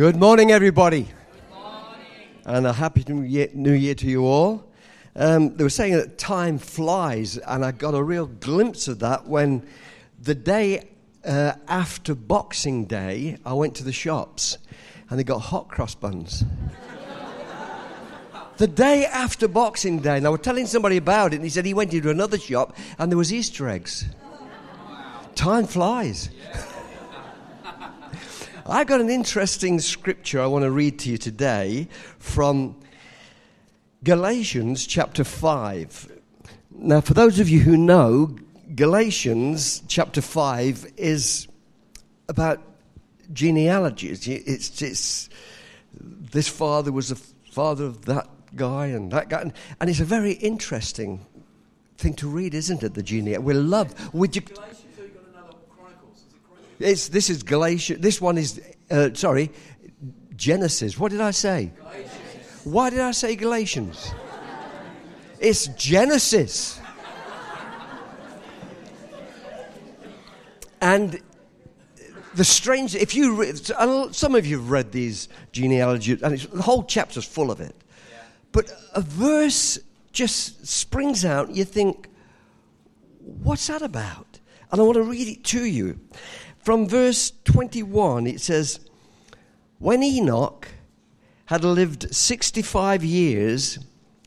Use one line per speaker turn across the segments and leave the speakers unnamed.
Good morning, everybody. And a happy new year, new year to you all. Um, they were saying that time flies, and I got a real glimpse of that when the day uh, after Boxing Day, I went to the shops and they got hot cross buns. the day after Boxing Day, and I was telling somebody about it, and he said he went into another shop and there was Easter eggs. Time flies. I've got an interesting scripture I want to read to you today from Galatians chapter 5. Now, for those of you who know, Galatians chapter 5 is about genealogies. It's, it's this father was the father of that guy and that guy. And, and it's a very interesting thing to read, isn't it? The genealogy. We love. Would you, it's, this is Galatians. This one is, uh, sorry, Genesis. What did I say? Galatians. Why did I say Galatians? It's Genesis. And the strange, if you read, some of you have read these genealogies, and the whole chapter's full of it. But a verse just springs out, you think, what's that about? And I want to read it to you. From verse 21, it says, When Enoch had lived 65 years,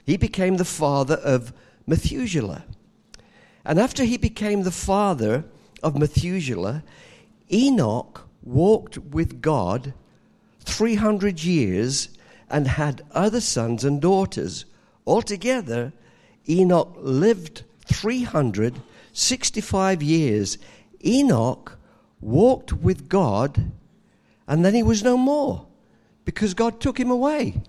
he became the father of Methuselah. And after he became the father of Methuselah, Enoch walked with God 300 years and had other sons and daughters. Altogether, Enoch lived 365 years. Enoch walked with God, and then he was no more because God took him away.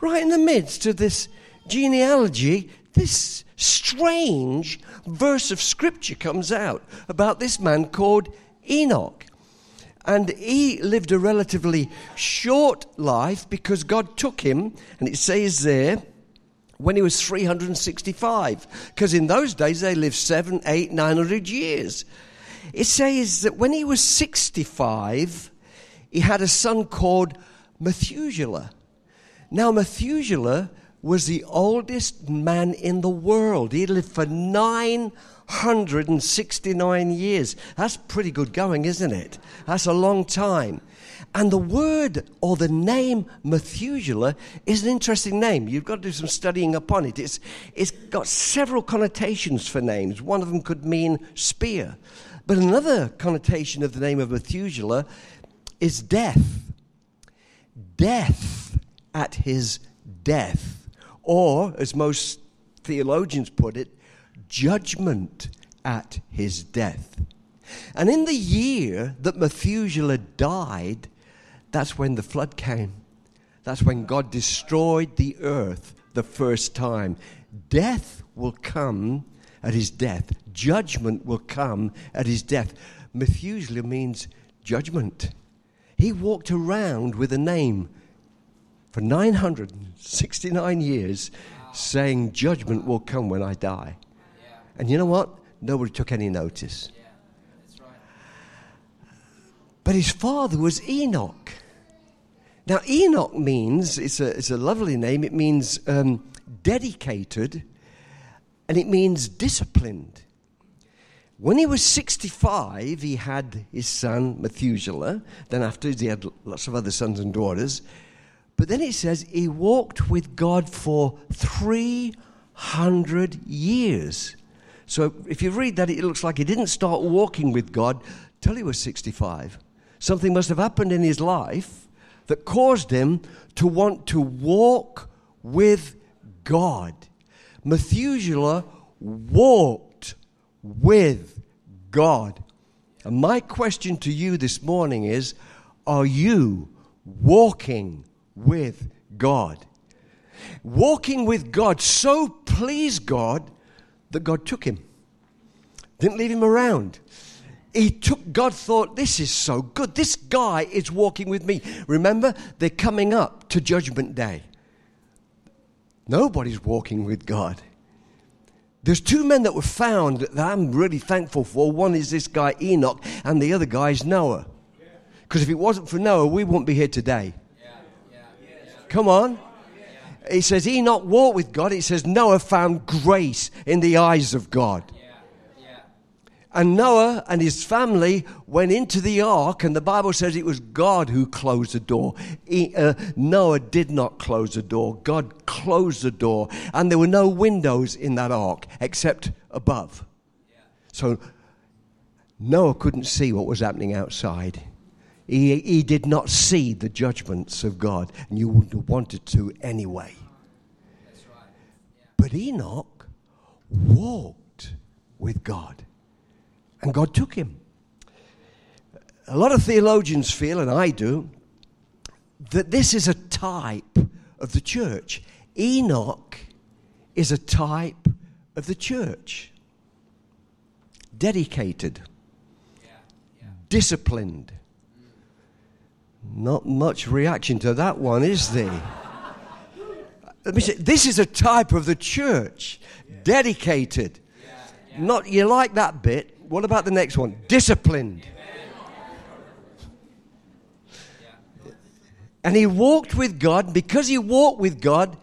Right in the midst of this genealogy, this strange verse of scripture comes out about this man called Enoch. And he lived a relatively short life because God took him, and it says there, when he was 365. Because in those days they lived seven, eight, nine hundred years. It says that when he was 65, he had a son called Methuselah. Now, Methuselah was the oldest man in the world. He lived for 969 years. That's pretty good going, isn't it? That's a long time. And the word or the name Methuselah is an interesting name. You've got to do some studying upon it. It's, it's got several connotations for names. One of them could mean spear. But another connotation of the name of Methuselah is death. Death at his death. Or, as most theologians put it, judgment at his death. And in the year that Methuselah died, that's when the flood came. That's when God destroyed the earth the first time. Death will come at his death. Judgment will come at his death. Methuselah means judgment. He walked around with a name for 969 years saying, Judgment will come when I die. And you know what? Nobody took any notice. But his father was Enoch. Now, Enoch means, it's a, it's a lovely name, it means um, dedicated and it means disciplined. When he was 65, he had his son Methuselah. Then, after he had lots of other sons and daughters. But then it says he walked with God for 300 years. So, if you read that, it looks like he didn't start walking with God till he was 65. Something must have happened in his life that caused him to want to walk with God. Methuselah walked with God. And my question to you this morning is Are you walking with God? Walking with God so pleased God that God took him, didn't leave him around. He took, God thought, this is so good. This guy is walking with me. Remember, they're coming up to Judgment Day. Nobody's walking with God. There's two men that were found that I'm really thankful for. One is this guy Enoch, and the other guy is Noah. Because if it wasn't for Noah, we wouldn't be here today. Come on. He says Enoch walked with God. It says Noah found grace in the eyes of God. And Noah and his family went into the ark, and the Bible says it was God who closed the door. He, uh, Noah did not close the door. God closed the door, and there were no windows in that ark except above. So Noah couldn't see what was happening outside. He, he did not see the judgments of God, and you wouldn't have wanted to anyway. Right. Yeah. But Enoch walked with God and God took him. A lot of theologians feel, and I do, that this is a type of the church. Enoch is a type of the church. Dedicated, yeah, yeah. disciplined. Not much reaction to that one, is there? Let me say, this is a type of the church. Dedicated. Not you like that bit, what about the next one? Disciplined. And he walked with God. Because he walked with God,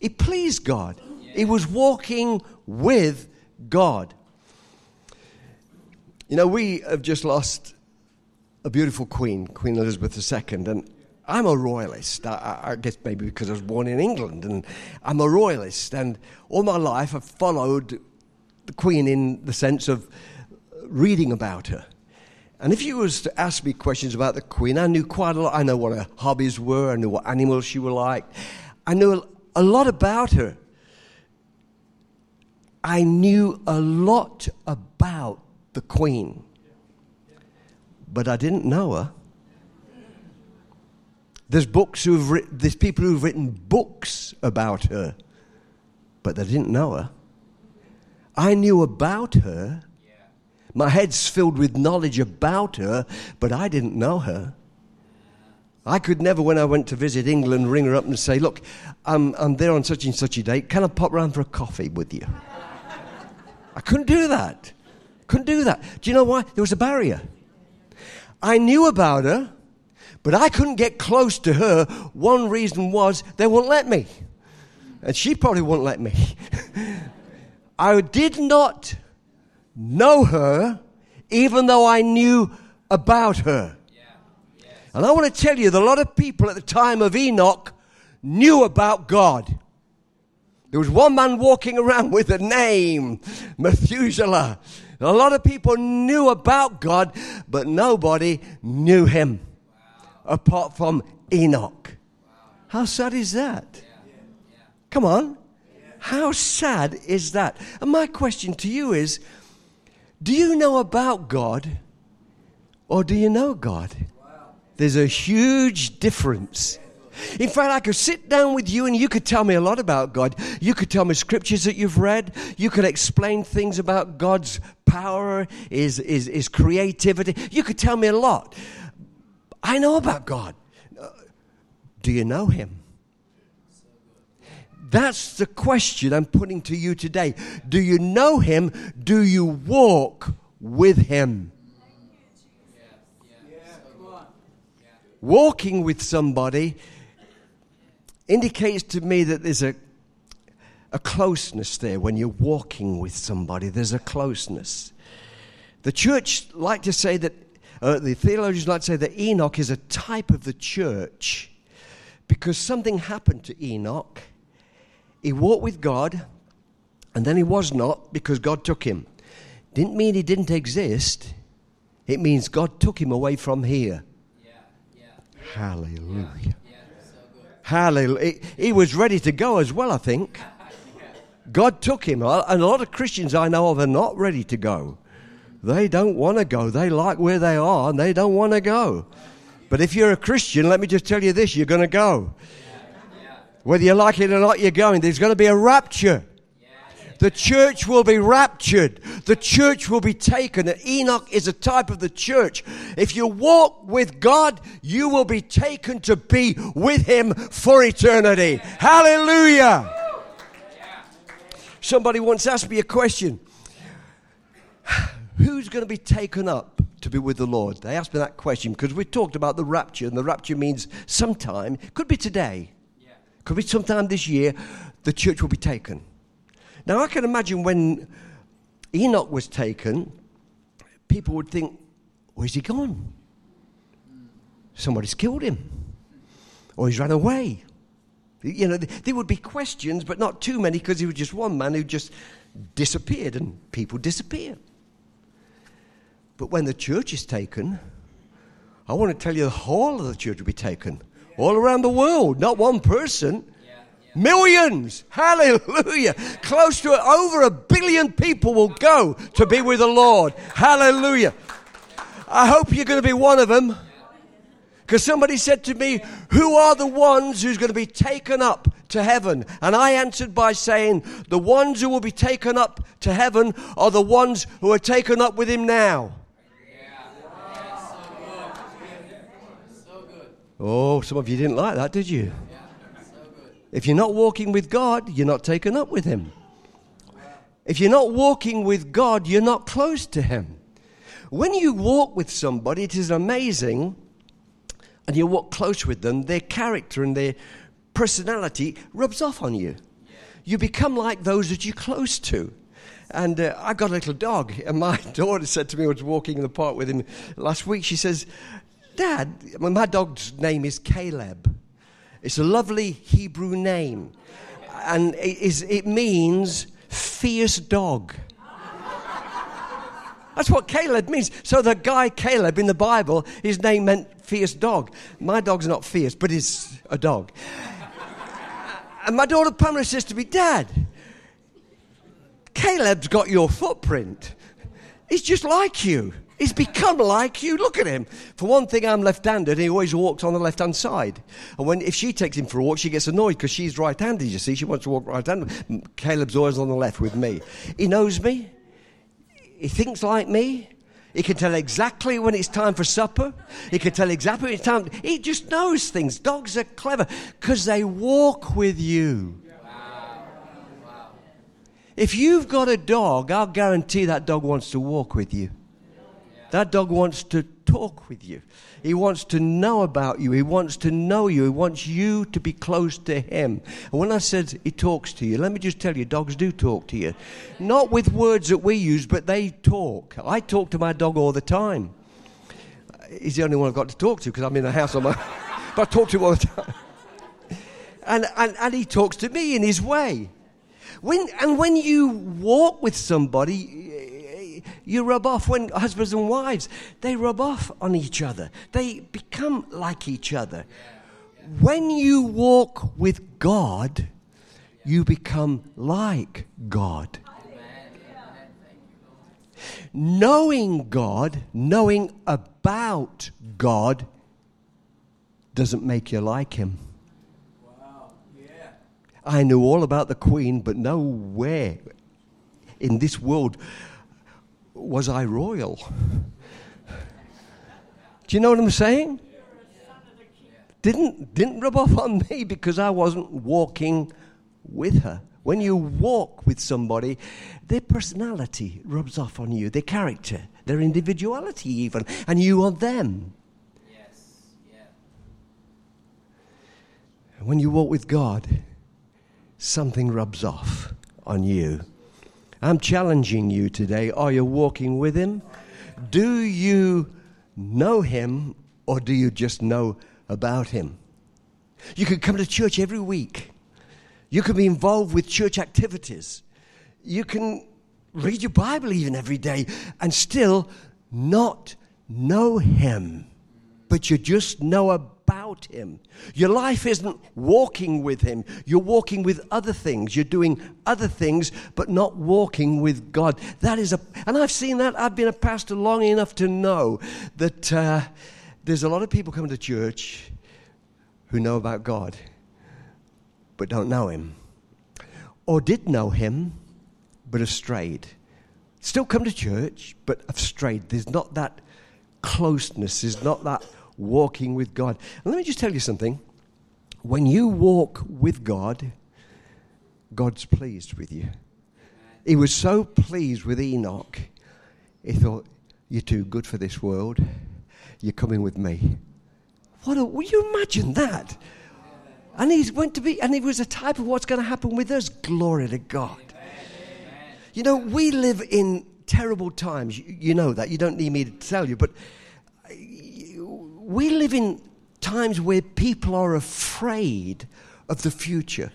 he pleased God. He was walking with God. You know, we have just lost a beautiful queen, Queen Elizabeth II, and I'm a royalist. I, I, guess maybe because I was born in England, and I'm a royalist. And all my life I've followed the queen in the sense of reading about her. And if you was to ask me questions about the Queen, I knew quite a lot. I know what her hobbies were. I knew what animals she would like. I knew a lot about her. I knew a lot about the Queen, but I didn't know her. There's books who've written, there's people who've written books about her, but they didn't know her. I knew about her my head's filled with knowledge about her, but I didn't know her. I could never, when I went to visit England, ring her up and say, Look, I'm, I'm there on such and such a date. Can I pop round for a coffee with you? I couldn't do that. Couldn't do that. Do you know why? There was a barrier. I knew about her, but I couldn't get close to her. One reason was they wouldn't let me. And she probably wouldn't let me. I did not know her even though I knew about her. And I want to tell you that a lot of people at the time of Enoch knew about God. There was one man walking around with a name, Methuselah. A lot of people knew about God, but nobody knew him wow. apart from Enoch. Wow. How sad is that? Yeah. Yeah. Come on. How sad is that? And my question to you is do you know about God or do you know God? There's a huge difference. In fact, I could sit down with you and you could tell me a lot about God. You could tell me scriptures that you've read. You could explain things about God's power, his, his, his creativity. You could tell me a lot. I know about God. Uh, do you know Him? That's the question I'm putting to you today. Do you know him? Do you walk with him? Walking with somebody indicates to me that there's a, a closeness there when you're walking with somebody. There's a closeness. The church like to say that, uh, the theologians like to say that Enoch is a type of the church because something happened to Enoch he walked with God, and then he was not because God took him. Didn't mean he didn't exist. It means God took him away from here. Yeah, yeah. Hallelujah. Yeah, so Hallelujah. He, he, was ready to go as well, I think. God took him. And a lot of Christians I know of are not ready to go. They don't want to go. They like where they are and they don't want to go. But if you're a Christian, let me just tell you this you're going to go. Whether you like it or not, you're going. There's going to be a rapture. The church will be raptured. The church will be taken. Enoch is a type of the church. If you walk with God, you will be taken to be with Him for eternity. Hallelujah. Somebody once asked me a question Who's going to be taken up to be with the Lord? They asked me that question because we talked about the rapture, and the rapture means sometime, could be today. Could be sometime this year, the church will be taken. Now, I can imagine when Enoch was taken, people would think, where's he gone? Somebody's killed him, or he's run away. You know, there would be questions, but not too many because he was just one man who just disappeared and people disappear. But when the church is taken, I want to tell you the whole of the church will be taken. All around the world, not one person. Millions. Hallelujah. Close to over a billion people will go to be with the Lord. Hallelujah. I hope you're going to be one of them. Because somebody said to me, Who are the ones who's going to be taken up to heaven? And I answered by saying, The ones who will be taken up to heaven are the ones who are taken up with him now. Oh, some of you didn't like that, did you? If you're not walking with God, you're not taken up with him. If you're not walking with God, you're not close to him. When you walk with somebody, it is amazing and you walk close with them, their character and their personality rubs off on you. You become like those that you're close to. And uh, I got a little dog, and my daughter said to me, I was walking in the park with him last week, she says, Dad, well, my dog's name is Caleb. It's a lovely Hebrew name, and it, is, it means fierce dog. That's what Caleb means. So the guy Caleb in the Bible, his name meant fierce dog. My dog's not fierce, but he's a dog. and my daughter Pamela says to me, Dad, Caleb's got your footprint. He's just like you. He's become like you. Look at him. For one thing, I'm left-handed. And he always walks on the left-hand side. And when if she takes him for a walk, she gets annoyed because she's right-handed. You see, she wants to walk right-handed. Caleb's always on the left with me. He knows me. He thinks like me. He can tell exactly when it's time for supper. He can tell exactly when it's time. He just knows things. Dogs are clever because they walk with you. If you've got a dog, I'll guarantee that dog wants to walk with you. That dog wants to talk with you. He wants to know about you. He wants to know you. He wants you to be close to him. And when I said he talks to you, let me just tell you, dogs do talk to you. Not with words that we use, but they talk. I talk to my dog all the time. He's the only one I've got to talk to because I'm in the house on my. but I talk to him all the time. And, and, and he talks to me in his way. When, and when you walk with somebody, you rub off when husbands and wives, they rub off on each other. They become like each other. When you walk with God, you become like God. Knowing God, knowing about God, doesn't make you like Him. I knew all about the Queen, but nowhere in this world was I royal? Do you know what I'm saying? Didn't, didn't rub off on me because I wasn't walking with her. When you walk with somebody, their personality rubs off on you, their character, their individuality, even, and you on them. Yes. Yeah. When you walk with God, something rubs off on you. I'm challenging you today. Are you walking with Him? Do you know Him or do you just know about Him? You could come to church every week. You can be involved with church activities. You can read your Bible even every day and still not know Him. But you just know about about Him. Your life isn't walking with Him. You're walking with other things. You're doing other things, but not walking with God. That is a, and I've seen that. I've been a pastor long enough to know that uh, there's a lot of people coming to church who know about God, but don't know Him, or did know Him, but have strayed. Still come to church, but have strayed. There's not that closeness. There's not that walking with God. And let me just tell you something. When you walk with God, God's pleased with you. He was so pleased with Enoch, he thought, You're too good for this world. You're coming with me. What a, will you imagine that? And he's went to be, and he was a type of what's going to happen with us. Glory to God. You know, we live in terrible times. You, you know that. You don't need me to tell you, but we live in times where people are afraid of the future.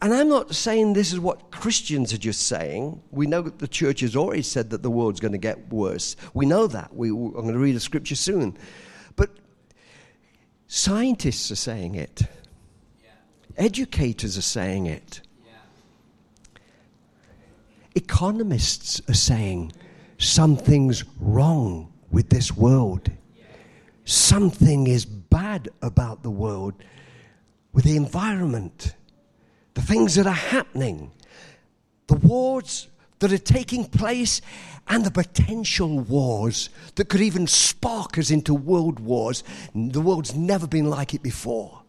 And I'm not saying this is what Christians are just saying. We know that the church has already said that the world's going to get worse. We know that. We, I'm going to read a scripture soon. But scientists are saying it, yeah. educators are saying it, yeah. economists are saying something's wrong with this world. Something is bad about the world with the environment the things that are happening, the wars that are taking place, and the potential wars that could even spark us into world wars. The world's never been like it before.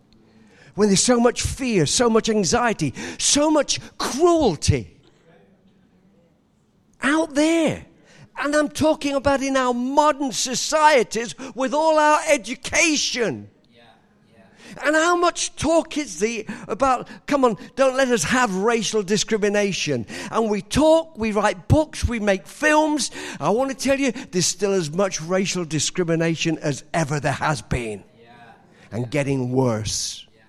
When there's so much fear, so much anxiety, so much cruelty out there. And I'm talking about in our modern societies with all our education and how much talk is the about, come on, don't let us have racial discrimination. And we talk, we write books, we make films. I want to tell you, there's still as much racial discrimination as ever there has been. Yeah. And getting worse. Yeah.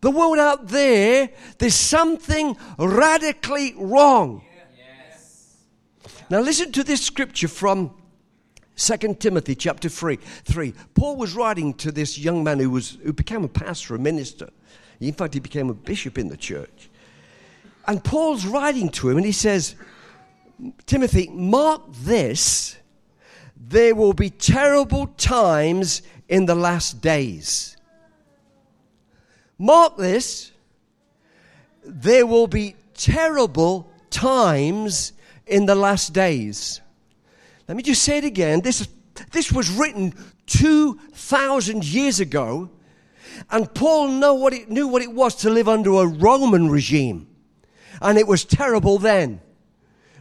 The world out there, there's something radically wrong. Now, listen to this scripture from 2 Timothy chapter 3, 3. Paul was writing to this young man who, was, who became a pastor, a minister. In fact, he became a bishop in the church. And Paul's writing to him and he says, Timothy, mark this. There will be terrible times in the last days. Mark this. There will be terrible times in the last days. Let me just say it again. This, this was written 2,000 years ago, and Paul know what it, knew what it was to live under a Roman regime. And it was terrible then.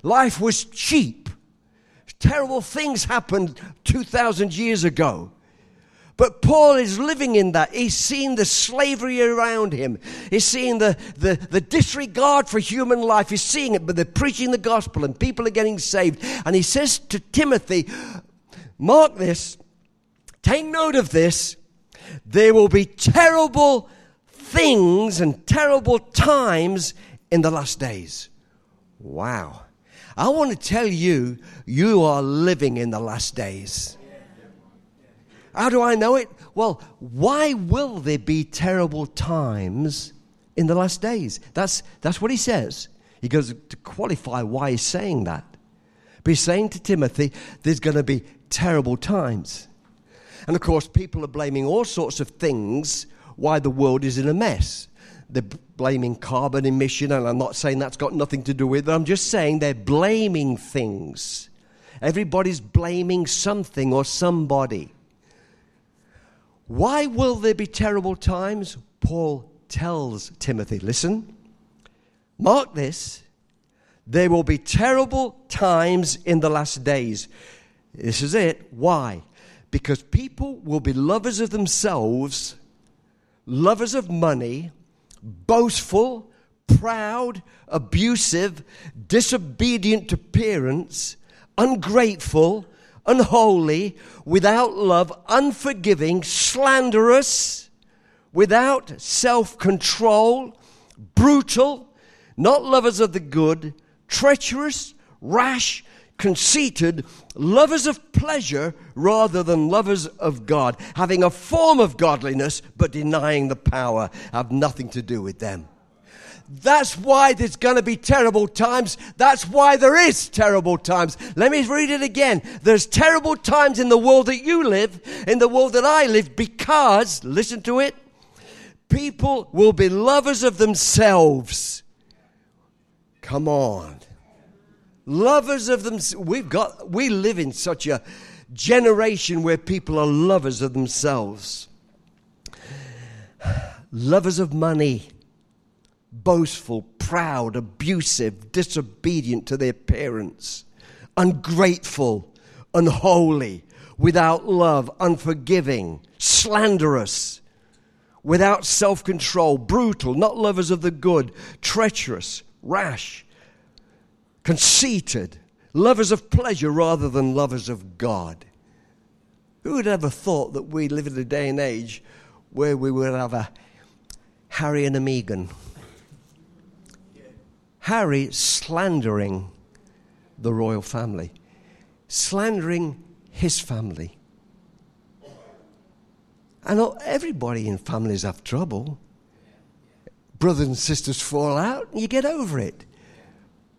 Life was cheap. Terrible things happened 2,000 years ago. But Paul is living in that. He's seeing the slavery around him. He's seeing the, the, the disregard for human life. He's seeing it, but they're preaching the gospel and people are getting saved. And he says to Timothy, Mark this, take note of this. There will be terrible things and terrible times in the last days. Wow. I want to tell you, you are living in the last days. How do I know it? Well, why will there be terrible times in the last days? That's, that's what he says. He goes to qualify why he's saying that. But he's saying to Timothy, there's going to be terrible times. And of course, people are blaming all sorts of things why the world is in a mess. They're blaming carbon emission, and I'm not saying that's got nothing to do with it. I'm just saying they're blaming things. Everybody's blaming something or somebody. Why will there be terrible times? Paul tells Timothy, listen, mark this. There will be terrible times in the last days. This is it. Why? Because people will be lovers of themselves, lovers of money, boastful, proud, abusive, disobedient to parents, ungrateful, unholy, without love, unforgiving, slanderous, without self control, brutal, not lovers of the good, treacherous, rash, conceited, lovers of pleasure rather than lovers of God, having a form of godliness but denying the power, have nothing to do with them. That's why there's going to be terrible times. That's why there is terrible times. Let me read it again. There's terrible times in the world that you live, in the world that I live, because, listen to it, people will be lovers of themselves. Come on. Lovers of them. We've got, we live in such a generation where people are lovers of themselves. Lovers of money boastful, proud, abusive, disobedient to their parents, ungrateful, unholy, without love, unforgiving, slanderous, without self control, brutal, not lovers of the good, treacherous, rash, conceited, lovers of pleasure rather than lovers of God. Who would ever thought that we live in a day and age where we would have a Harry and a Meghan? Harry slandering the royal family, slandering his family. And everybody in families have trouble. Brothers and sisters fall out, and you get over it.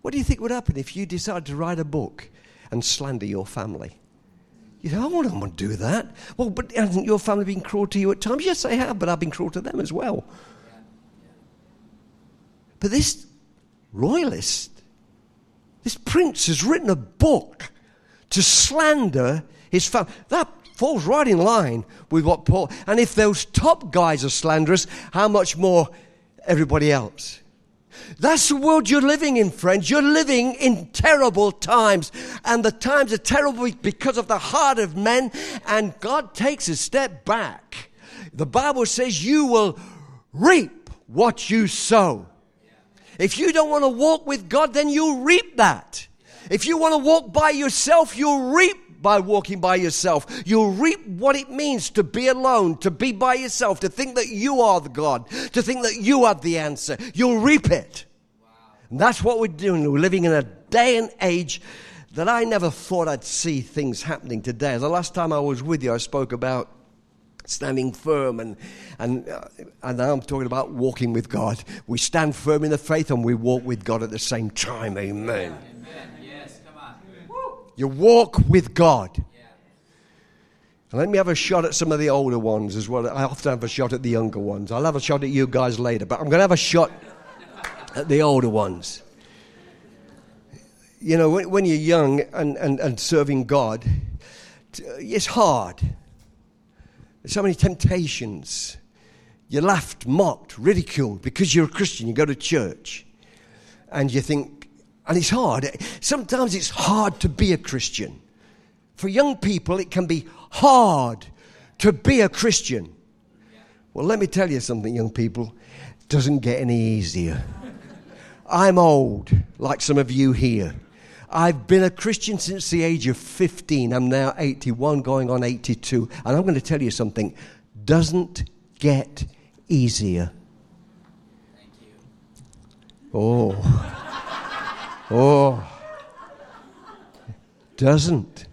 What do you think would happen if you decided to write a book and slander your family? You know, oh, I wouldn't want to do that. Well, but hasn't your family been cruel to you at times? Yes, they have, but I've been cruel to them as well. But this royalist, this prince has written a book to slander his family. That falls right in line with what Paul. And if those top guys are slanderous, how much more everybody else? That's the world you're living in, friends. You're living in terrible times. And the times are terrible because of the heart of men. And God takes a step back. The Bible says you will reap what you sow. If you don't want to walk with God, then you'll reap that. If you want to walk by yourself, you'll reap by walking by yourself. You'll reap what it means to be alone, to be by yourself, to think that you are the God, to think that you have the answer. You'll reap it. And that's what we're doing. We're living in a day and age that I never thought I'd see things happening today. The last time I was with you, I spoke about standing firm and and uh, and now I'm talking about walking with God. We stand firm in the faith and we walk with God at the same time. Amen. Yes, come on. You walk with God. And let me have a shot at some of the older ones as well. I often have a shot at the younger ones. I'll have a shot at you guys later, but I'm going to have a shot at the older ones. You know, when, when you're young and, and, and serving God, it's hard. There's so many temptations. You're laughed, mocked, ridiculed because you're a Christian. You go to church and you think, and it's hard. Sometimes it's hard to be a Christian. For young people, it can be hard to be a Christian. Well, let me tell you something, young people. It doesn't get any easier. I'm old, like some of you here. I've been a Christian since the age of 15. I'm now 81, going on 82. And I'm going to tell you something. Doesn't get easier. Thank you. Oh. Oh, doesn't.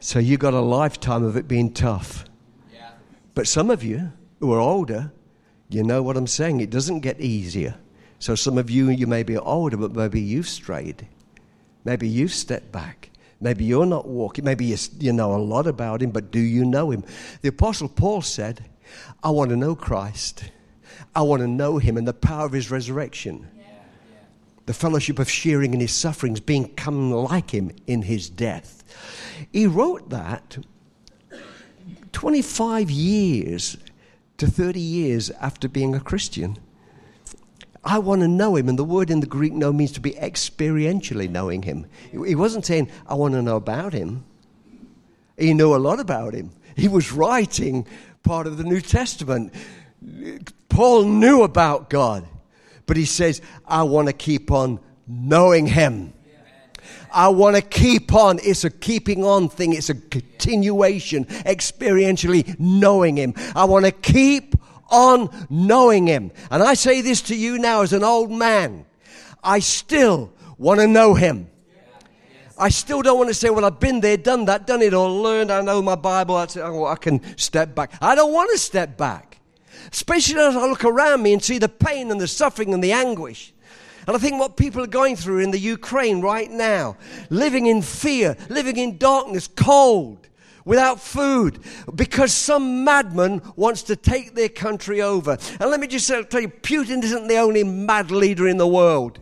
So you got a lifetime of it being tough. Yeah. But some of you who are older, you know what I'm saying. It doesn't get easier. So some of you, you may be older, but maybe you've strayed. Maybe you've stepped back. Maybe you're not walking. Maybe you, you know a lot about him, but do you know him? The Apostle Paul said, I want to know Christ. I want to know him and the power of his resurrection the fellowship of sharing in his sufferings, being come like him in his death. He wrote that 25 years to 30 years after being a Christian. I want to know him, and the word in the Greek know means to be experientially knowing him. He wasn't saying, I want to know about him. He knew a lot about him. He was writing part of the New Testament. Paul knew about God. But he says, I want to keep on knowing him. I want to keep on. It's a keeping on thing. It's a continuation, experientially knowing Him. I want to keep on knowing Him. And I say this to you now as an old man. I still want to know Him. I still don't want to say, well, I've been there, done that, done it all, learned, I know my Bible, oh, I can step back. I don't want to step back especially as I look around me and see the pain and the suffering and the anguish. And I think what people are going through in the Ukraine right now, living in fear, living in darkness, cold, without food, because some madman wants to take their country over. And let me just tell you, Putin isn't the only mad leader in the world.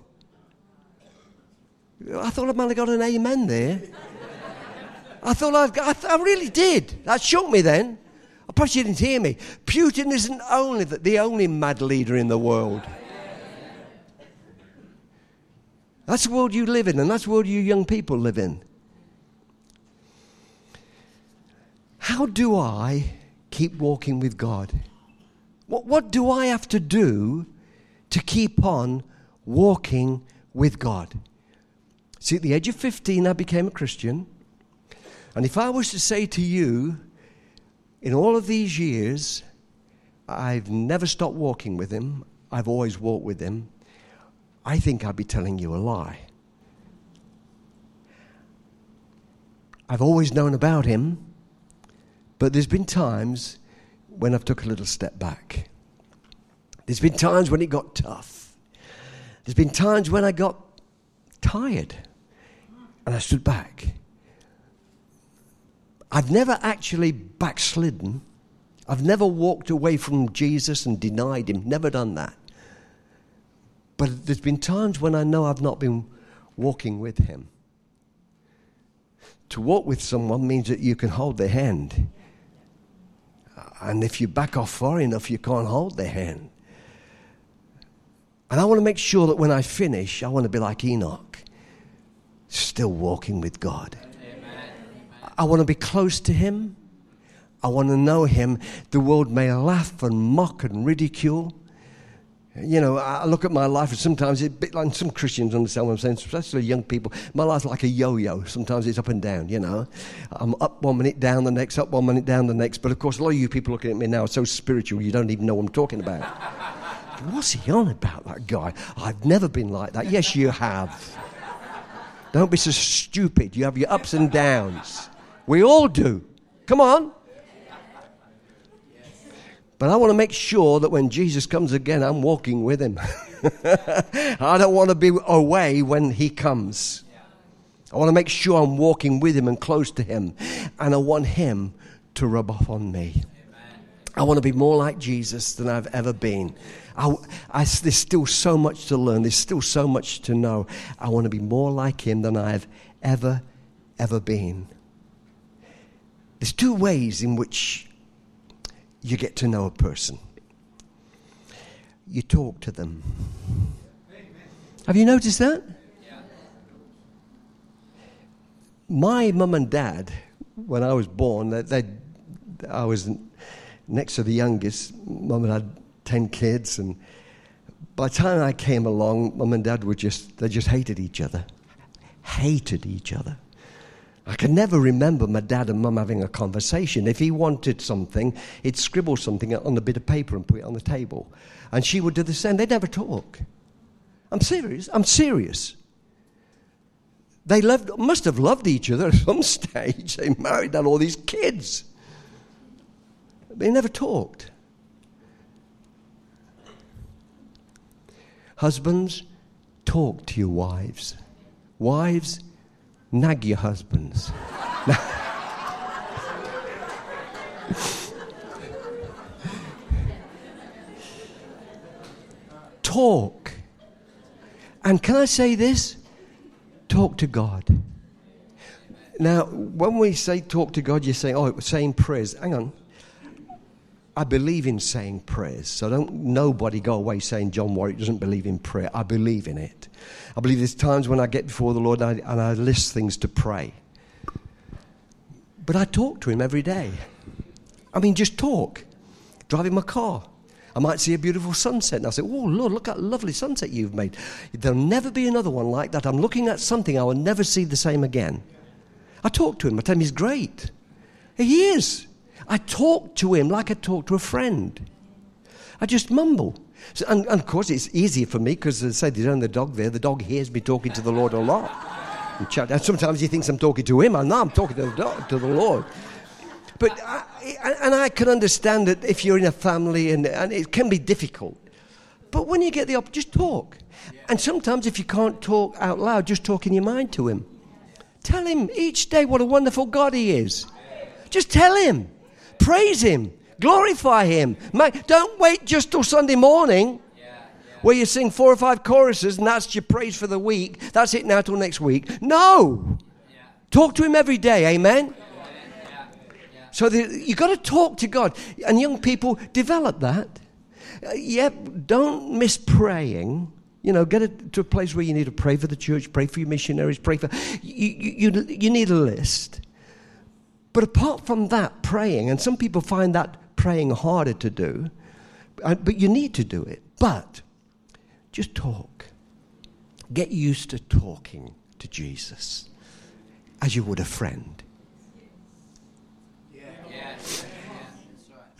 I thought I might have got an amen there. I thought I've got, I, th- I really did. That shocked me then. Perhaps you didn't hear me. Putin isn't only the, the only mad leader in the world. That's the world you live in, and that's the world you young people live in. How do I keep walking with God? What, what do I have to do to keep on walking with God? See, at the age of 15, I became a Christian. And if I was to say to you, in all of these years, I've never stopped walking with Him, I've always walked with Him, I think I'd be telling you a lie. I've always known about Him, but there's been times when I've took a little step back. There's been times when it got tough. There's been times when I got tired and I stood back. I've never actually backslidden. I've never walked away from Jesus and denied him, never done that. But there's been times when I know I've not been walking with him. To walk with someone means that you can hold their hand. And if you back off far enough, you can't hold their hand. And I want to make sure that when I finish, I want to be like Enoch, still walking with God. Amen. I want to be close to Him. I want to know Him. The world may laugh and mock and ridicule. You know, I look at my life, and sometimes it's a bit like some Christians understand what I'm saying, especially young people. My life's like a yo yo. Sometimes it's up and down, you know. I'm up one minute, down the next, up one minute, down the next. But of course, a lot of you people looking at me now are so spiritual, you don't even know what I'm talking about. What's he on about, that guy? I've never been like that. Yes, you have. Don't be so stupid. You have your ups and downs. We all do. Come on. But I want to make sure that when Jesus comes again, I'm walking with him. I don't want to be away when he comes. I want to make sure I'm walking with him and close to him. And I want him to rub off on me. I want to be more like Jesus than I've ever been. I, I, there's still so much to learn. There's still so much to know. I want to be more like him than I've ever, ever been. There's two ways in which you get to know a person. You talk to them. Have you noticed that? My mum and dad, when I was born, they, they, I was next to the youngest. Mum and had 10 kids, and by the time I came along, mum and dad were just, they just hated each other. Hated each other. I can never remember my dad and mum having a conversation. If he wanted something, he'd scribble something on a bit of paper and put it on the table. And she would do the same. They'd never talk. I'm serious. I'm serious. They loved, must have loved each other at some stage. They married, had all these kids. They never talked. Husbands, talk to your wives. Wives, nag your husbands. talk. And can I say this? Talk to God. Now, when we say talk to God, you're saying, oh, saying prayers. Hang on. I believe in saying prayers. So don't nobody go away saying John Warwick doesn't believe in prayer. I believe in it. I believe there's times when I get before the Lord and I, and I list things to pray. But I talk to him every day. I mean, just talk. Driving my car. I might see a beautiful sunset and I say, Oh, Lord, look at lovely sunset you've made. There'll never be another one like that. I'm looking at something I will never see the same again. I talk to him. I tell him he's great. He is. I talk to him like I talk to a friend. I just mumble. So, and, and, of course, it's easier for me because, as I say, there's only the dog there. The dog hears me talking to the Lord a lot. And, sometimes he thinks I'm talking to him. I I'm talking to the, dog, to the Lord. But I, and I can understand that if you're in a family and, and it can be difficult. But when you get the opportunity, just talk. And sometimes if you can't talk out loud, just talk in your mind to him. Tell him each day what a wonderful God he is. Just tell him. Praise Him. Glorify Him. Don't wait just till Sunday morning where you sing four or five choruses and that's your praise for the week. That's it now till next week. No. Talk to Him every day. Amen. So you've got to talk to God. And young people, develop that. Uh, yeah, don't miss praying. You know, get it to a place where you need to pray for the church, pray for your missionaries, pray for. You, you, you need a list. But apart from that, praying, and some people find that praying harder to do, uh, but you need to do it. But just talk. Get used to talking to Jesus as you would a friend.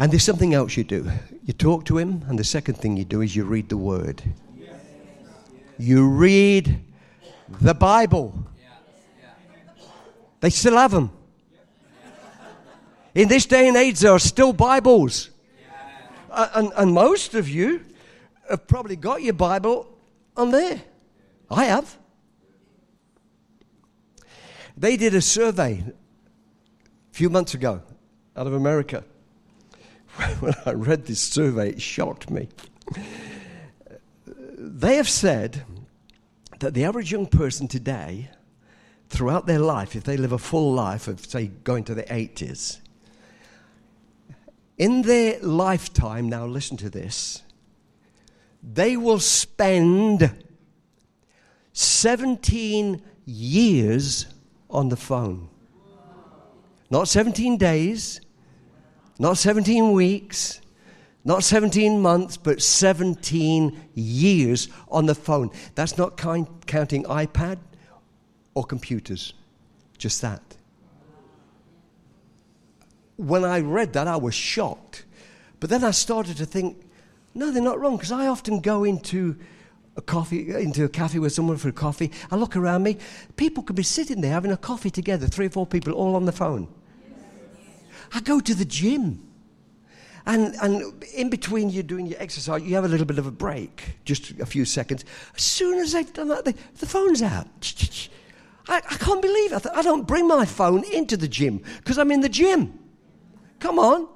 And there's something else you do. You talk to him, and the second thing you do is you read the word. You read the Bible. They still have them. In this day and age, there are still Bibles. Uh, and, and most of you have probably got your Bible on there. I have. They did a survey a few months ago out of America. When I read this survey, it shocked me. They have said that the average young person today, throughout their life, if they live a full life of, say, going to the 80s, in their lifetime, now listen to this, they will spend 17 years on the phone. Not 17 days, not 17 weeks, not 17 months, but 17 years on the phone. That's not counting iPad or computers, just that when I read that, I was shocked. But then I started to think, no, they're not wrong, because I often go into a coffee into a cafe with someone for a coffee. I look around me, people could be sitting there having a coffee together, three or four people all on the phone. I go to the gym. And, and in between you doing your exercise, you have a little bit of a break, just a few seconds. As soon as I've done that, the, the phone's out. I, I can't believe it. I don't bring my phone into the gym because I'm in the gym. Come on.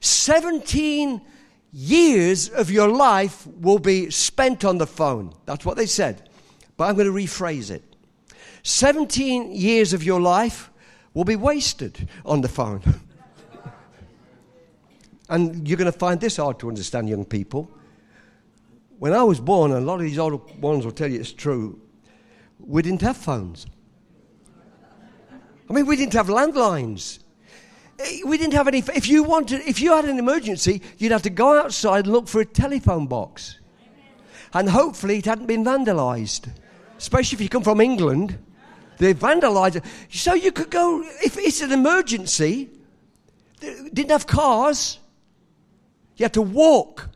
17 years of your life will be spent on the phone. That's what they said. But I'm going to rephrase it. 17 years of your life will be wasted on the phone. and you're going to find this hard to understand, young people. When I was born, and a lot of these older ones will tell you it's true, we didn't have phones. I mean, we didn't have landlines. Eh, we didn't have any. If you wanted, if you had an emergency, you'd have to go outside and look for a telephone box, and hopefully it hadn't been vandalised. Especially if you come from England, they vandalised it. So you could go if it's an emergency. Didn't have cars. You had to walk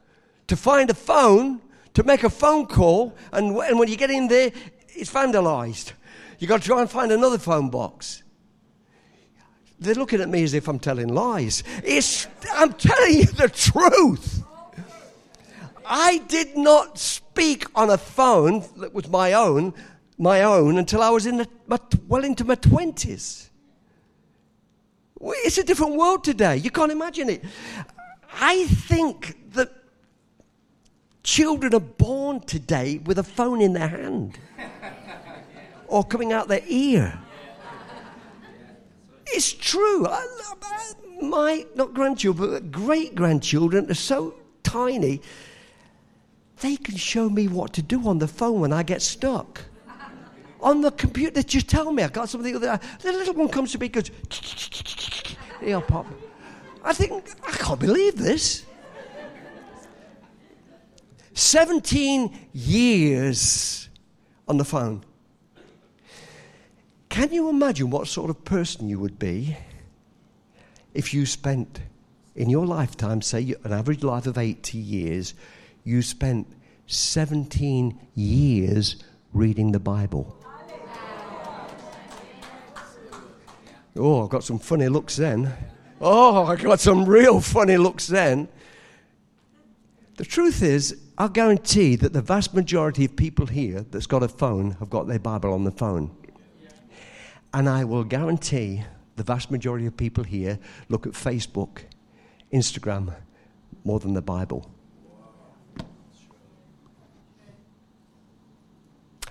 to find a phone to make a phone call, and, and when you get in there, it's vandalised. You've got to try and find another phone box. They're looking at me as if I'm telling lies. It's, I'm telling you the truth. I did not speak on a phone that was my own, my own, until I was in the, my, well into my twenties. It's a different world today. You can't imagine it. I think that children are born today with a phone in their hand or coming out their ear. It's true. I, I, my, not grandchildren, but great grandchildren are so tiny, they can show me what to do on the phone when I get stuck. on the computer, just tell me, I got something. The little one comes to me, goes, here, pop. I think, I can't believe this. 17 years on the phone. Can you imagine what sort of person you would be if you spent in your lifetime, say an average life of 80 years, you spent 17 years reading the Bible? Oh, I got some funny looks then. Oh, I got some real funny looks then. The truth is, I guarantee that the vast majority of people here that's got a phone have got their Bible on the phone. And I will guarantee the vast majority of people here look at Facebook, Instagram, more than the Bible.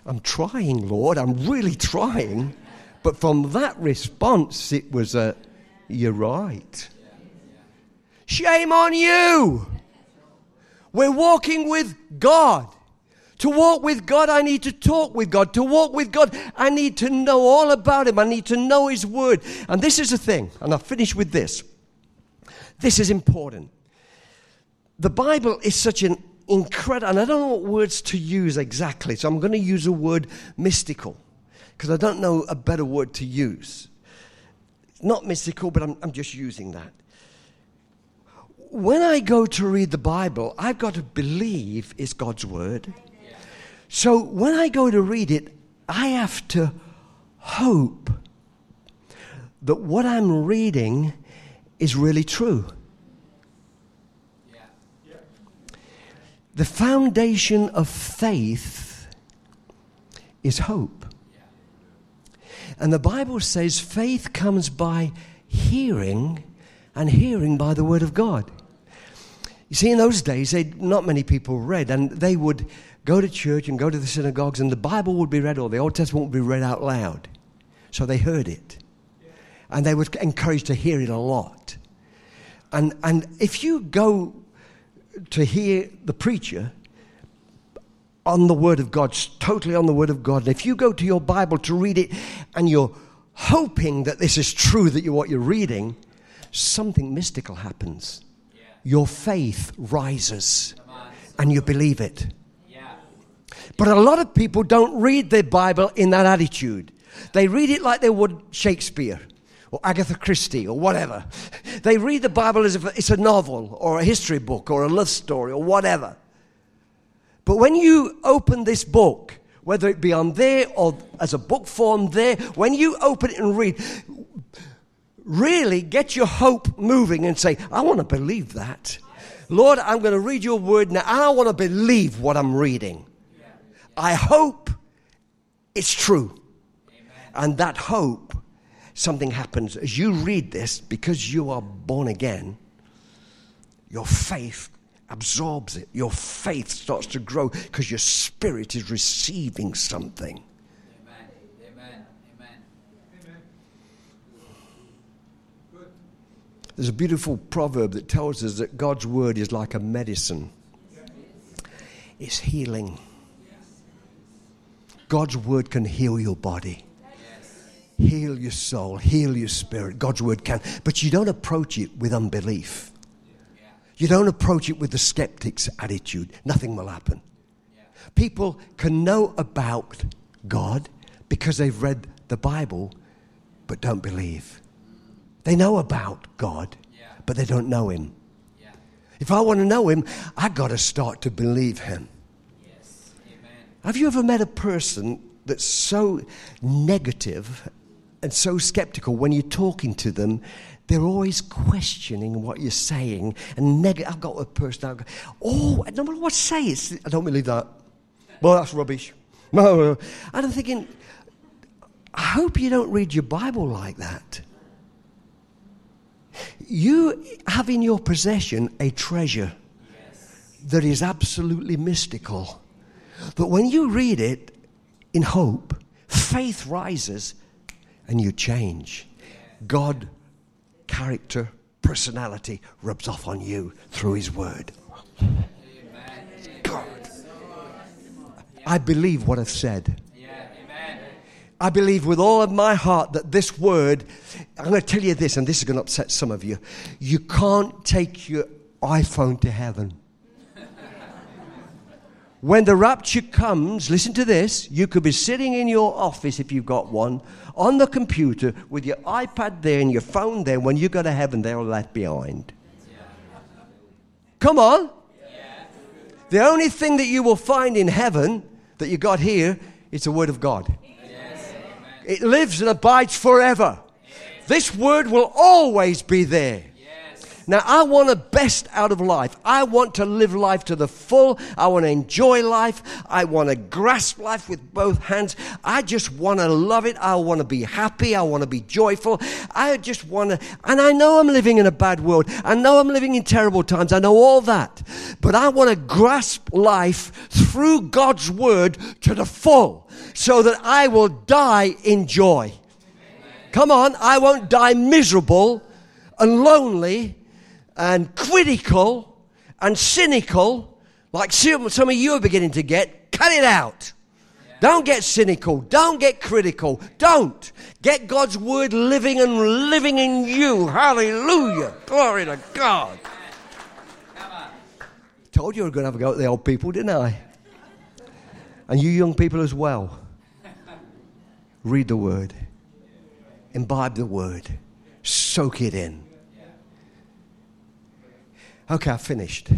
I'm trying, Lord, I'm really trying. But from that response, it was a, you're right. Shame on you. We're walking with God To walk with God, I need to talk with God. To walk with God, I need to know all about Him. I need to know His Word. And this is the thing, and I'll finish with this. This is important. The Bible is such an incredible, and I don't know what words to use exactly, so I'm going to use a word mystical, because I don't know a better word to use. Not mystical, but I'm, I'm just using that when I go to read the Bible, I've got to believe it's God's word. So when I go to read it, I have to hope that what I'm reading is really true. The foundation of faith is hope. And the Bible says faith comes by hearing, and hearing by the Word of God. You see, in those days, not many people read, and they would go to church and go to the synagogues, and the Bible would be read, or the Old Testament would be read out loud. So they heard it. And they were encouraged to hear it a lot. And, and if you go to hear the preacher on the Word of God, totally on the Word of God, and if you go to your Bible to read it and you're hoping that this is true, that you're what you're reading, something mystical happens your faith rises and you believe it. But a lot of people don't read their Bible in that attitude. They read it like they would Shakespeare or Agatha Christie or whatever. They read the Bible as if it's a novel or a history book or a love story or whatever. But when you open this book, whether it be on there or as a book form there, when you open it and read, really get your hope moving and say, I want to believe that. Lord, I'm going to read your word now. And I want to believe what I'm reading. I hope it's true. And that hope, something happens. As you read this, because you are born again, your faith absorbs it. Your faith starts to grow because your spirit is receiving something. There's a beautiful proverb that tells us that God's word is like a medicine, it's healing. God's word can heal your body, heal your soul, heal your spirit. God's word can. But you don't approach it with unbelief. You don't approach it with the skeptic's attitude. Nothing will happen. People can know about God because they've read the Bible, but don't believe. They know about God, but they don't know Him. If I want to know Him, I've got to start to believe Him. Yes. Have you ever met a person that's so negative and so skeptical when you're talking to them? They're always questioning what you're saying. And neg- I've got a person, I've got, oh, no matter what I say, it's, I don't believe that. Well, that's rubbish. No, and I'm thinking, I hope you don't read your Bible like that. You have in your possession a treasure that is absolutely mystical. But when you read it in hope, faith rises and you change. God, character, personality rubs off on you through His Word. God. I believe what I've said. I believe with all of my heart that this word, I'm going to tell you this, and this is going to upset some of you. You can't take your iPhone to heaven. When the rapture comes, listen to this. You could be sitting in your office, if you've got one, on the computer with your iPad there and your phone there. When you go to heaven, they're all left behind. Come on. The only thing that you will find in heaven that you got here is the Word of God. It lives and abides forever. This word will always be there. Now, I want the best out of life. I want to live life to the full. I want to enjoy life. I want to grasp life with both hands. I just want to love it. I want to be happy. I want to be joyful. I just want to, and I know I'm living in a bad world. I know I'm living in terrible times. I know all that. But I want to grasp life through God's word to the full so that I will die in joy. Come on, I won't die miserable and lonely and critical and cynical like some of you are beginning to get. Cut it out. Don't get cynical. Don't get critical. Don't. Get God's word living and living in you. Hallelujah. Glory to God. Told you I was going to have a go at the old people, didn't I? And you young people as well. Read the word, imbibe the word, soak it in. Okay, I finished.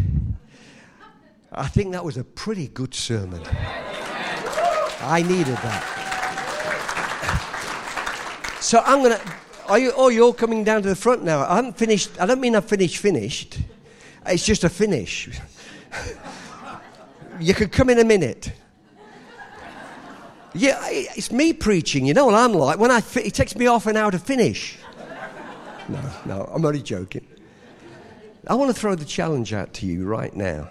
I think that was a pretty good sermon. I needed that. So I'm going to. Are you, oh, you're coming down to the front now. I haven't finished. I don't mean I've finished, finished. It's just a finish. you could come in a minute. Yeah, it's me preaching. You know what I'm like. When I it takes me half an hour to finish. No, no, I'm only joking. I want to throw the challenge out to you right now.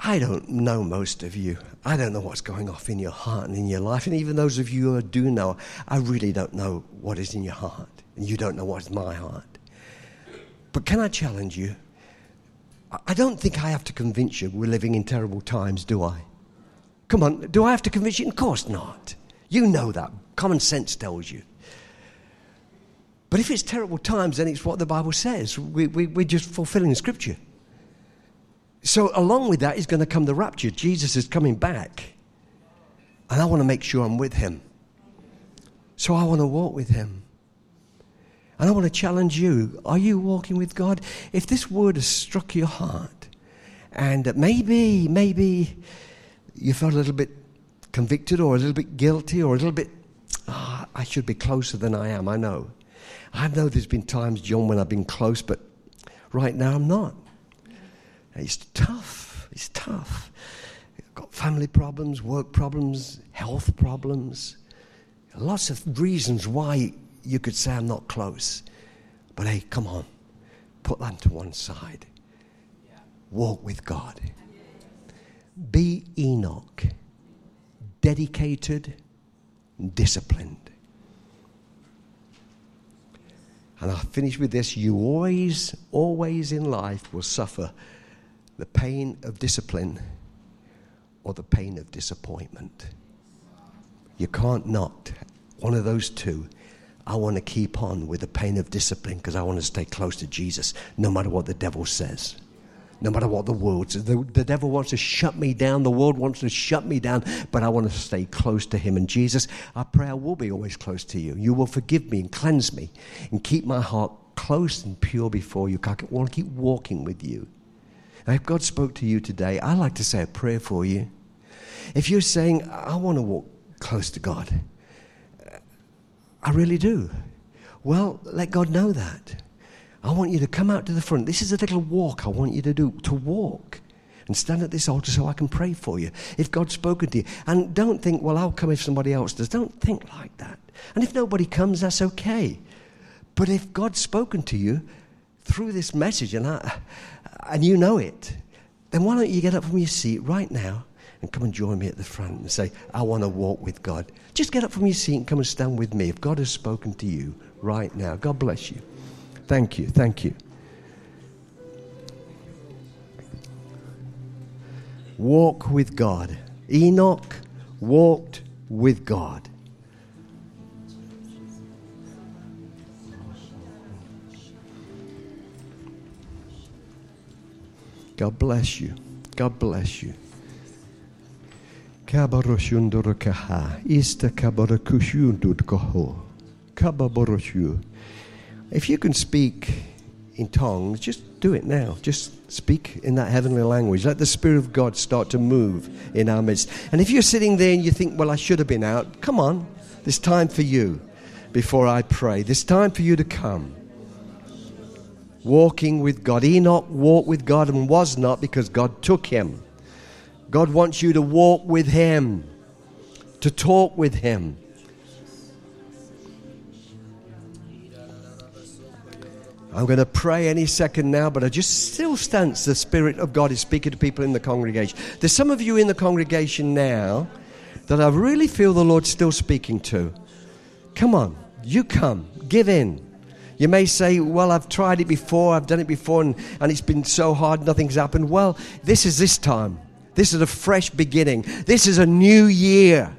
I don't know most of you. I don't know what's going off in your heart and in your life. And even those of you who do know, I really don't know what is in your heart. And you don't know what's my heart. But can I challenge you? I don't think I have to convince you we're living in terrible times, do I? Come on, do I have to convince you? Of course not. You know that. Common sense tells you. But if it's terrible times, then it's what the Bible says. We, we, we're just fulfilling the scripture. So, along with that is going to come the rapture. Jesus is coming back. And I want to make sure I'm with him. So, I want to walk with him. And I want to challenge you are you walking with God? If this word has struck your heart, and maybe, maybe you felt a little bit convicted or a little bit guilty or a little bit, oh, I should be closer than I am, I know. I know there's been times, John, when I've been close, but right now I'm not. It's tough. It's tough. I've got family problems, work problems, health problems. Lots of reasons why you could say I'm not close. But hey, come on. Put that to one side. Walk with God. Be Enoch, dedicated, disciplined. And I'll finish with this you always, always in life will suffer the pain of discipline or the pain of disappointment. You can't not. One of those two. I want to keep on with the pain of discipline because I want to stay close to Jesus no matter what the devil says no matter what the world says. The, the devil wants to shut me down. The world wants to shut me down, but I want to stay close to him. And Jesus, I pray I will be always close to you. You will forgive me and cleanse me and keep my heart close and pure before you. I want to keep walking with you. Now, if God spoke to you today, I'd like to say a prayer for you. If you're saying, I want to walk close to God, I really do. Well, let God know that. I want you to come out to the front. This is a little walk I want you to do, to walk and stand at this altar so I can pray for you if God's spoken to you. And don't think, well, I'll come if somebody else does. Don't think like that. And if nobody comes, that's okay. But if God's spoken to you through this message and, I, and you know it, then why don't you get up from your seat right now and come and join me at the front and say, I want to walk with God. Just get up from your seat and come and stand with me if God has spoken to you right now. God bless you. Thank you. Thank you. Walk with God. Enoch walked with God. God bless you. God bless you. Kabaroshundurakaha. Ista kabarakushundud koho. Kababoroshu. If you can speak in tongues, just do it now. Just speak in that heavenly language. Let the Spirit of God start to move in our midst. And if you're sitting there and you think, well, I should have been out, come on. There's time for you before I pray. There's time for you to come. Walking with God. Enoch walked with God and was not because God took him. God wants you to walk with Him, to talk with Him. I'm going to pray any second now, but I just still sense the Spirit of God is speaking to people in the congregation. There's some of you in the congregation now that I really feel the Lord's still speaking to. Come on, you come, give in. You may say, Well, I've tried it before, I've done it before, and, and it's been so hard, nothing's happened. Well, this is this time. This is a fresh beginning. This is a new year.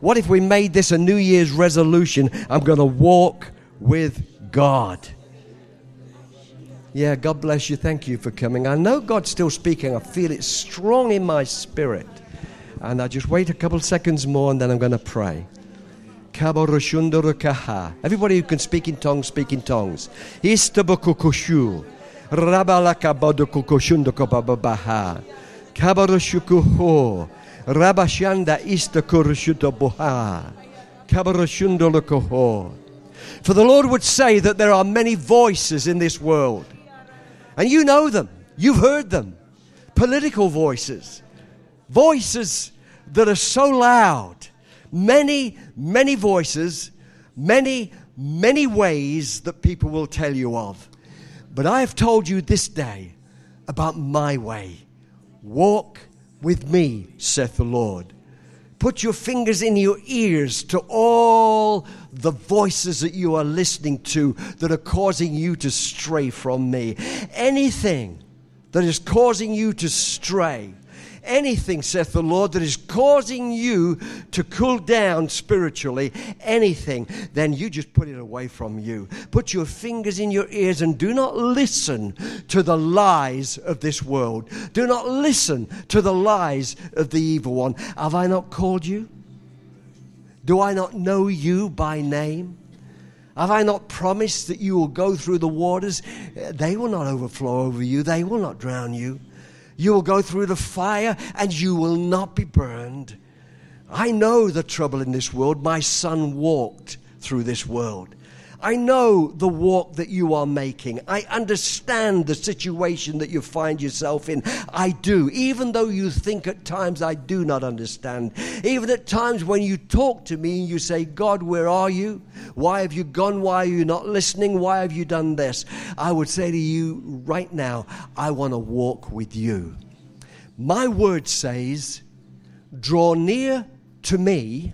What if we made this a New Year's resolution? I'm going to walk with God. Yeah, God bless you. Thank you for coming. I know God's still speaking. I feel it strong in my spirit. And I just wait a couple seconds more and then I'm going to pray. Everybody who can speak in tongues, speak in tongues. Istabakukushu. Rabalakabadokukushundokobabaha. Kabarashukuho. Rabashanda istakurushutoboha. Kabarashundolokoho. For the Lord would say that there are many voices in this world. And you know them. You've heard them. Political voices. Voices that are so loud. Many, many voices, many, many ways that people will tell you of. But I have told you this day about my way. Walk with me, saith the Lord. Put your fingers in your ears to all the voices that you are listening to that are causing you to stray from me. Anything that is causing you to stray, anything, saith the Lord, that is causing you to cool down spiritually, anything, then you just put it away from you. Put your fingers in your ears and do not listen to the lies of this world. Do not listen to the lies of the evil one. Have I not called you? Do I not know you by name? Have I not promised that you will go through the waters? They will not overflow over you, they will not drown you. You will go through the fire and you will not be burned. I know the trouble in this world. My son walked through this world. I know the walk that you are making. I understand the situation that you find yourself in. I do. Even though you think at times I do not understand. Even at times when you talk to me and you say, God, where are you? Why have you gone? Why are you not listening? Why have you done this? I would say to you right now, I want to walk with you. My word says, draw near to me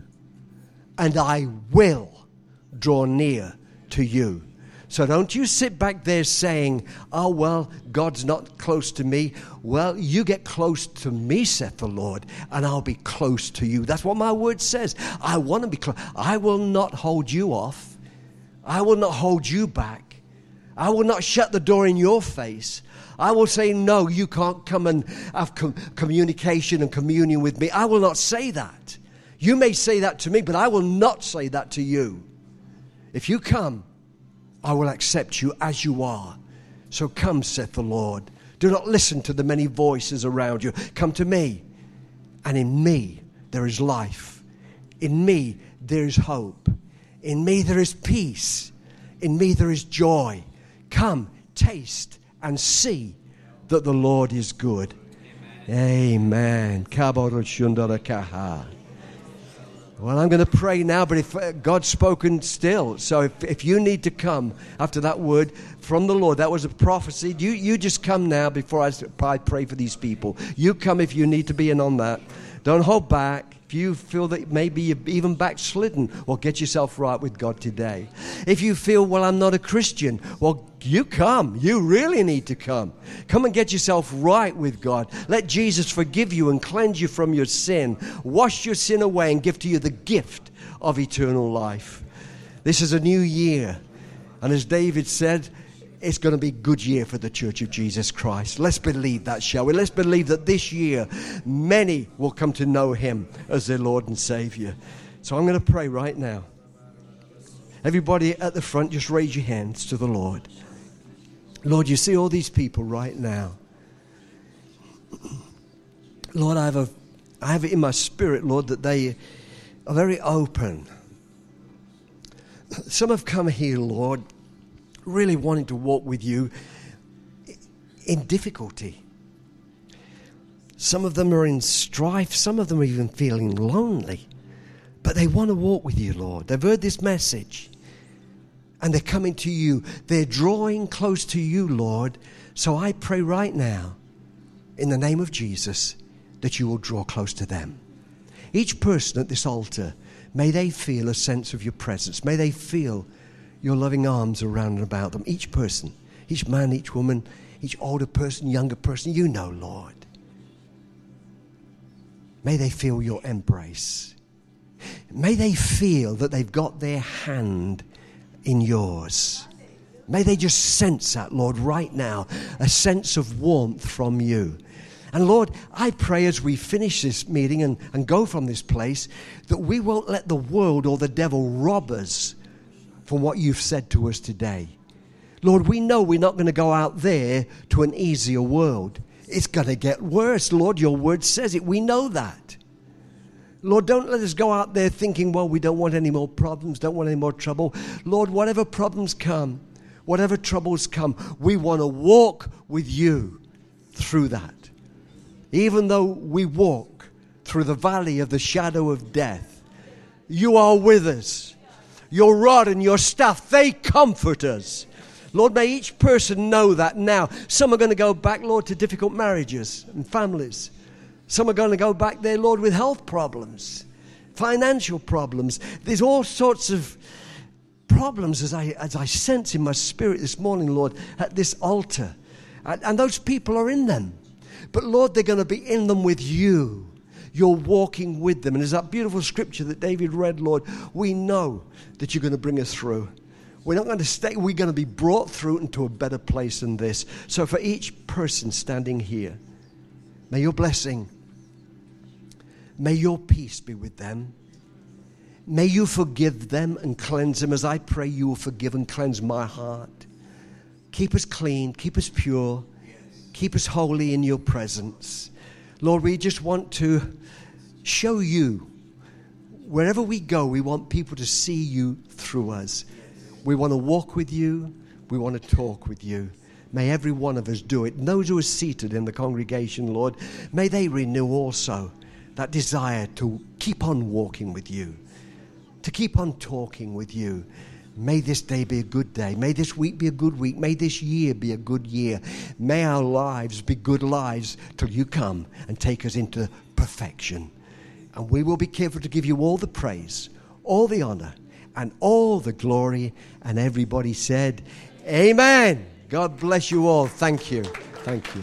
and I will draw near to you. So don't you sit back there saying, Oh, well, God's not close to me. Well, you get close to me, saith the Lord, and I'll be close to you. That's what my word says. I want to be close. I will not hold you off. I will not hold you back. I will not shut the door in your face. I will say, No, you can't come and have com- communication and communion with me. I will not say that. You may say that to me, but I will not say that to you. If you come, I will accept you as you are. So come, saith the Lord. Do not listen to the many voices around you. Come to me. And in me there is life. In me there is hope. In me there is peace. In me there is joy. Come, taste and see that the Lord is good. Amen. Amen. Well, I'm going to pray now, but if uh, God's spoken still, so if, if you need to come after that word from the Lord, that was a prophecy, you, you just come now before I, I pray for these people. You come if you need to be in on that. Don't hold back. If you feel that maybe you've even backslidden, well, get yourself right with God today. If you feel, well, I'm not a Christian, well, you come. You really need to come. Come and get yourself right with God. Let Jesus forgive you and cleanse you from your sin, wash your sin away, and give to you the gift of eternal life. This is a new year. And as David said, it's going to be a good year for the Church of Jesus Christ. Let's believe that, shall we? Let's believe that this year many will come to know Him as their Lord and Savior. So I'm going to pray right now. Everybody at the front, just raise your hands to the Lord. Lord, you see all these people right now. Lord, I have, a, I have it in my spirit, Lord, that they are very open. Some have come here, Lord, really wanting to walk with you in difficulty. Some of them are in strife, some of them are even feeling lonely. But they want to walk with you, Lord. They've heard this message and they're coming to you. They're drawing close to you, Lord. So I pray right now, in the name of Jesus, that you will draw close to them. Each person at this altar, may they feel a sense of your presence. May they feel your loving arms around and about them. Each person, each man, each woman, each older person, younger person, you know, Lord. May they feel your embrace. May they feel that they've got their hand in yours. May they just sense that, Lord, right now, a sense of warmth from you. And Lord, I pray as we finish this meeting and, and go from this place that we won't let the world or the devil rob us from what you've said to us today. Lord, we know we're not going to go out there to an easier world. It's going to get worse. Lord, your word says it. We know that. Lord, don't let us go out there thinking, well, we don't want any more problems, don't want any more trouble. Lord, whatever problems come, whatever troubles come, we want to walk with you through that. Even though we walk through the valley of the shadow of death, you are with us. Your rod and your staff, they comfort us. Lord, may each person know that now. Some are going to go back, Lord, to difficult marriages and families. Some are going to go back there, Lord, with health problems, financial problems. There's all sorts of problems as I, as I sense in my spirit this morning, Lord, at this altar. And, and those people are in them. But Lord, they're going to be in them with you. You're walking with them. And there's that beautiful scripture that David read, Lord. We know that you're going to bring us through. We're not going to stay, we're going to be brought through into a better place than this. So, for each person standing here, may your blessing May your peace be with them. May you forgive them and cleanse them as I pray you will forgive and cleanse my heart. Keep us clean, keep us pure, keep us holy in your presence. Lord, we just want to show you wherever we go, we want people to see you through us. We want to walk with you, we want to talk with you. May every one of us do it. And those who are seated in the congregation, Lord, may they renew also that desire to keep on walking with you, to keep on talking with you. May this day be a good day. May this week be a good week. May this year be a good year. May our lives be good lives till you come and take us into perfection. And we will be careful to give you all the praise, all the honor, and all the glory. And everybody said, Amen. God bless you all. Thank you. Thank you.